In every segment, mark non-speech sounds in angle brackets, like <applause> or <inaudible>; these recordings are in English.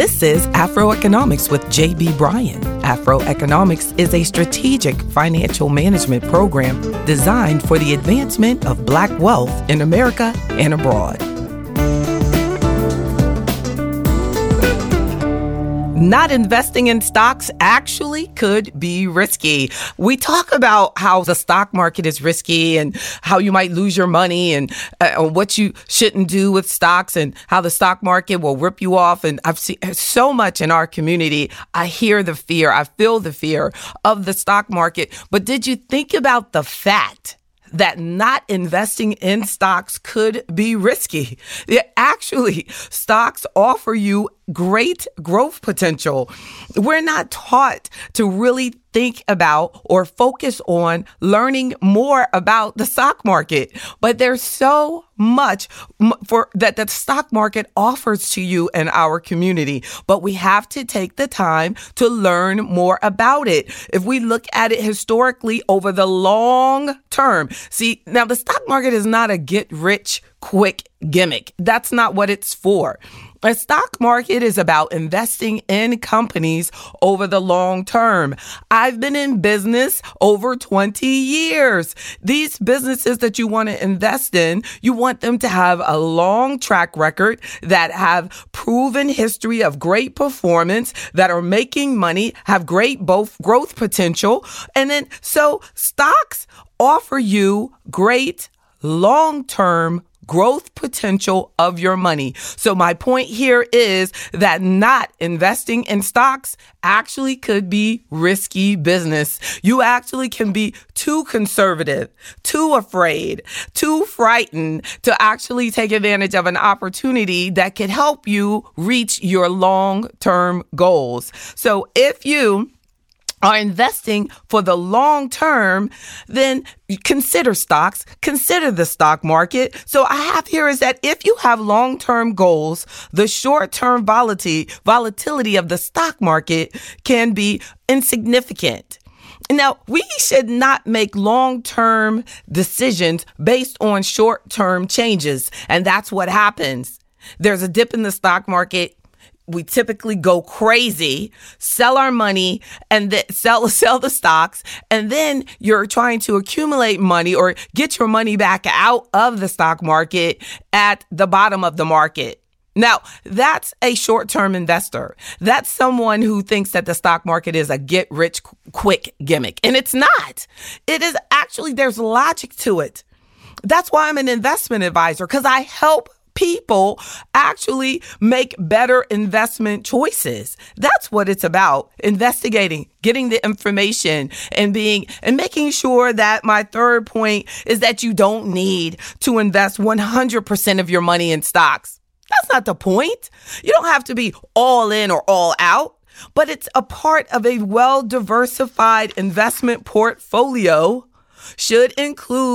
This is Afroeconomics with JB Bryan. Afroeconomics is a strategic financial management program designed for the advancement of black wealth in America and abroad. Not investing in stocks actually could be risky. We talk about how the stock market is risky and how you might lose your money and uh, what you shouldn't do with stocks and how the stock market will rip you off. And I've seen so much in our community. I hear the fear, I feel the fear of the stock market. But did you think about the fact? that not investing in stocks could be risky. Actually, stocks offer you great growth potential. We're not taught to really think about or focus on learning more about the stock market, but there's so much for that the stock market offers to you and our community, but we have to take the time to learn more about it. If we look at it historically over the long term, see, now the stock market is not a get rich quick gimmick. That's not what it's for. A stock market is about investing in companies over the long term. I've been in business over 20 years. These businesses that you want to invest in, you want them to have a long track record that have proven history of great performance, that are making money, have great both growth potential. And then so stocks offer you great long term growth potential of your money. So my point here is that not investing in stocks actually could be risky business. You actually can be too conservative, too afraid, too frightened to actually take advantage of an opportunity that could help you reach your long term goals. So if you are investing for the long term, then consider stocks, consider the stock market. So I have here is that if you have long term goals, the short term volatility, of the stock market can be insignificant. Now, we should not make long term decisions based on short term changes. And that's what happens. There's a dip in the stock market we typically go crazy, sell our money and then <laughs> sell sell the stocks and then you're trying to accumulate money or get your money back out of the stock market at the bottom of the market. Now, that's a short term investor. That's someone who thinks that the stock market is a get rich quick gimmick. And it's not. It is actually, there's logic to it. That's why I'm an investment advisor because I help people actually make better investment choices. That's what it's about. Investigating, getting the information and being and making sure that my third point is that you don't need to invest 100% of your money in stocks. That's not the point. You don't have to be all in or all out, but it's a part of a well diversified investment portfolio should include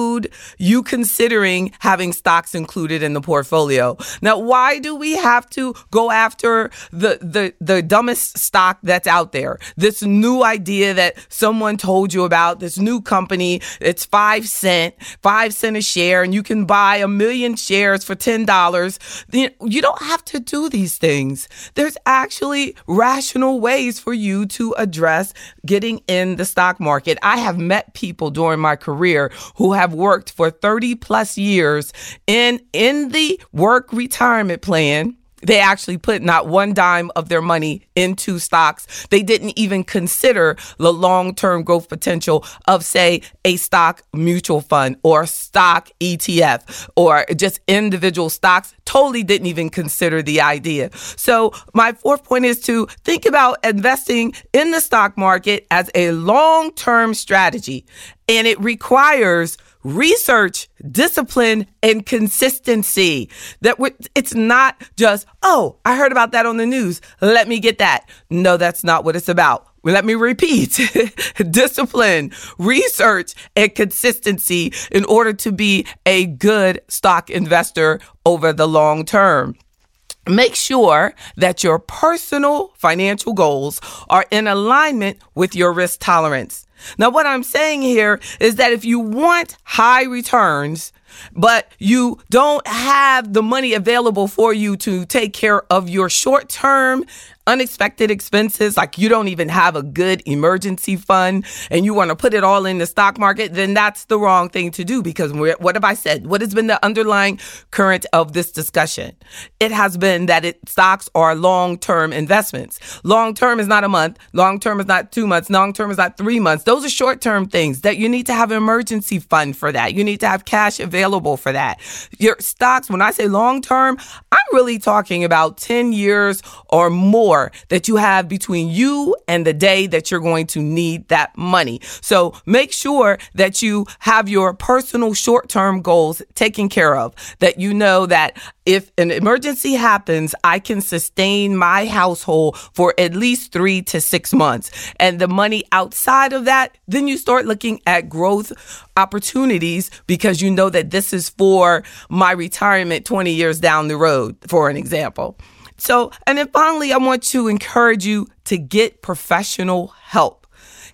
you considering having stocks included in the portfolio. Now, why do we have to go after the, the, the dumbest stock that's out there? This new idea that someone told you about, this new company, it's five cent, five cent a share, and you can buy a million shares for $10. You don't have to do these things. There's actually rational ways for you to address getting in the stock market. I have met people during my career who have worked for 30 plus years in, in the work retirement plan they actually put not one dime of their money into stocks. They didn't even consider the long term growth potential of, say, a stock mutual fund or stock ETF or just individual stocks. Totally didn't even consider the idea. So, my fourth point is to think about investing in the stock market as a long term strategy and it requires research, discipline, and consistency. That it's not just, oh, I heard about that on the news. Let me get that. No, that's not what it's about. Let me repeat <laughs> discipline, research, and consistency in order to be a good stock investor over the long term. Make sure that your personal financial goals are in alignment with your risk tolerance. Now, what I'm saying here is that if you want high returns, but you don't have the money available for you to take care of your short term unexpected expenses, like you don't even have a good emergency fund and you want to put it all in the stock market, then that's the wrong thing to do because what have I said? What has been the underlying current of this discussion? It has been that it, stocks are long term investments. Long term is not a month. Long term is not two months. Long term is not three months. Those are short term things that you need to have an emergency fund for that. You need to have cash available for that. Your stocks, when I say long term, I'm really talking about 10 years or more that you have between you and the day that you're going to need that money. So make sure that you have your personal short term goals taken care of, that you know that if an emergency happens, I can sustain my household for at least three to six months. And the money outside of that, then you start looking at growth opportunities because you know that this is for my retirement 20 years down the road, for an example. So, and then finally, I want to encourage you to get professional help.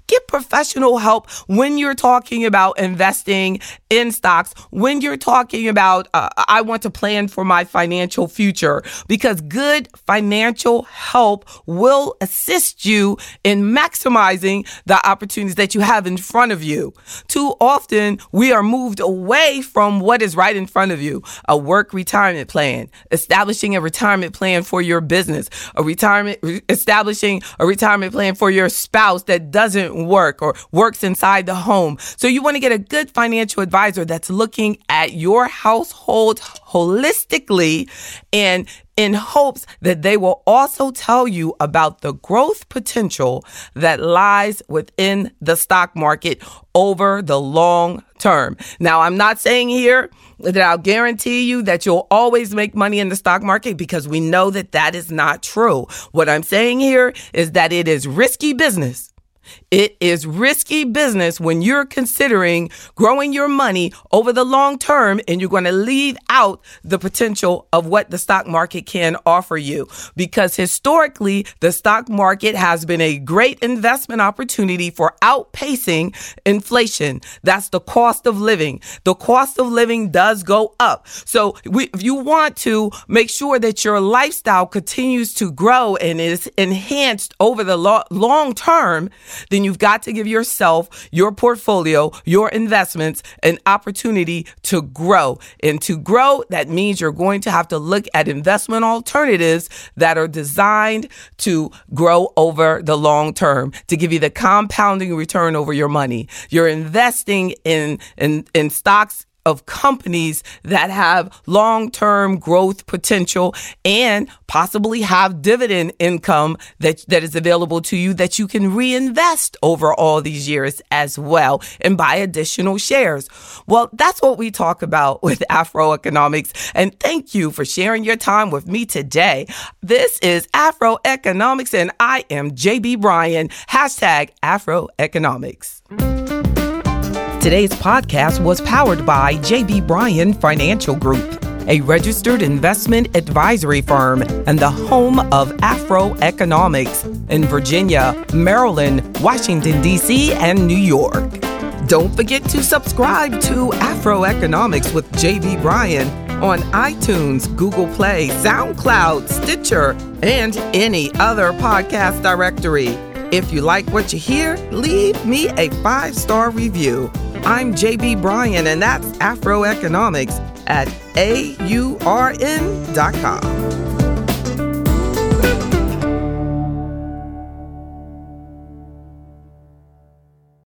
Get professional help when you're talking about investing in stocks, when you're talking about, uh, I want to plan for my financial future, because good financial help will assist you in maximizing the opportunities that you have in front of you. Too often, we are moved away from what is right in front of you a work retirement plan, establishing a retirement plan for your business, a retirement, establishing a retirement plan for your spouse that doesn't work or works inside the home. So you want to get a good financial advisor that's looking at your household holistically and in hopes that they will also tell you about the growth potential that lies within the stock market over the long term. Now, I'm not saying here that I'll guarantee you that you'll always make money in the stock market because we know that that is not true. What I'm saying here is that it is risky business it is risky business when you're considering growing your money over the long term and you're going to leave out the potential of what the stock market can offer you. Because historically, the stock market has been a great investment opportunity for outpacing inflation. That's the cost of living. The cost of living does go up. So we, if you want to make sure that your lifestyle continues to grow and is enhanced over the lo- long term, then you've got to give yourself, your portfolio, your investments an opportunity to grow. And to grow, that means you're going to have to look at investment alternatives that are designed to grow over the long term to give you the compounding return over your money. You're investing in, in, in stocks of companies that have long-term growth potential and possibly have dividend income that, that is available to you that you can reinvest over all these years as well and buy additional shares. Well, that's what we talk about <laughs> with Afro Economics. And thank you for sharing your time with me today. This is Afro Economics and I am JB Bryan, hashtag Afro Economics. Today's podcast was powered by JB Bryan Financial Group, a registered investment advisory firm and the home of Afro Economics in Virginia, Maryland, Washington, D.C., and New York. Don't forget to subscribe to Afro Economics with JB Bryan on iTunes, Google Play, SoundCloud, Stitcher, and any other podcast directory. If you like what you hear, leave me a five star review. I'm JB Bryan, and that's Afro Economics at aurn.com.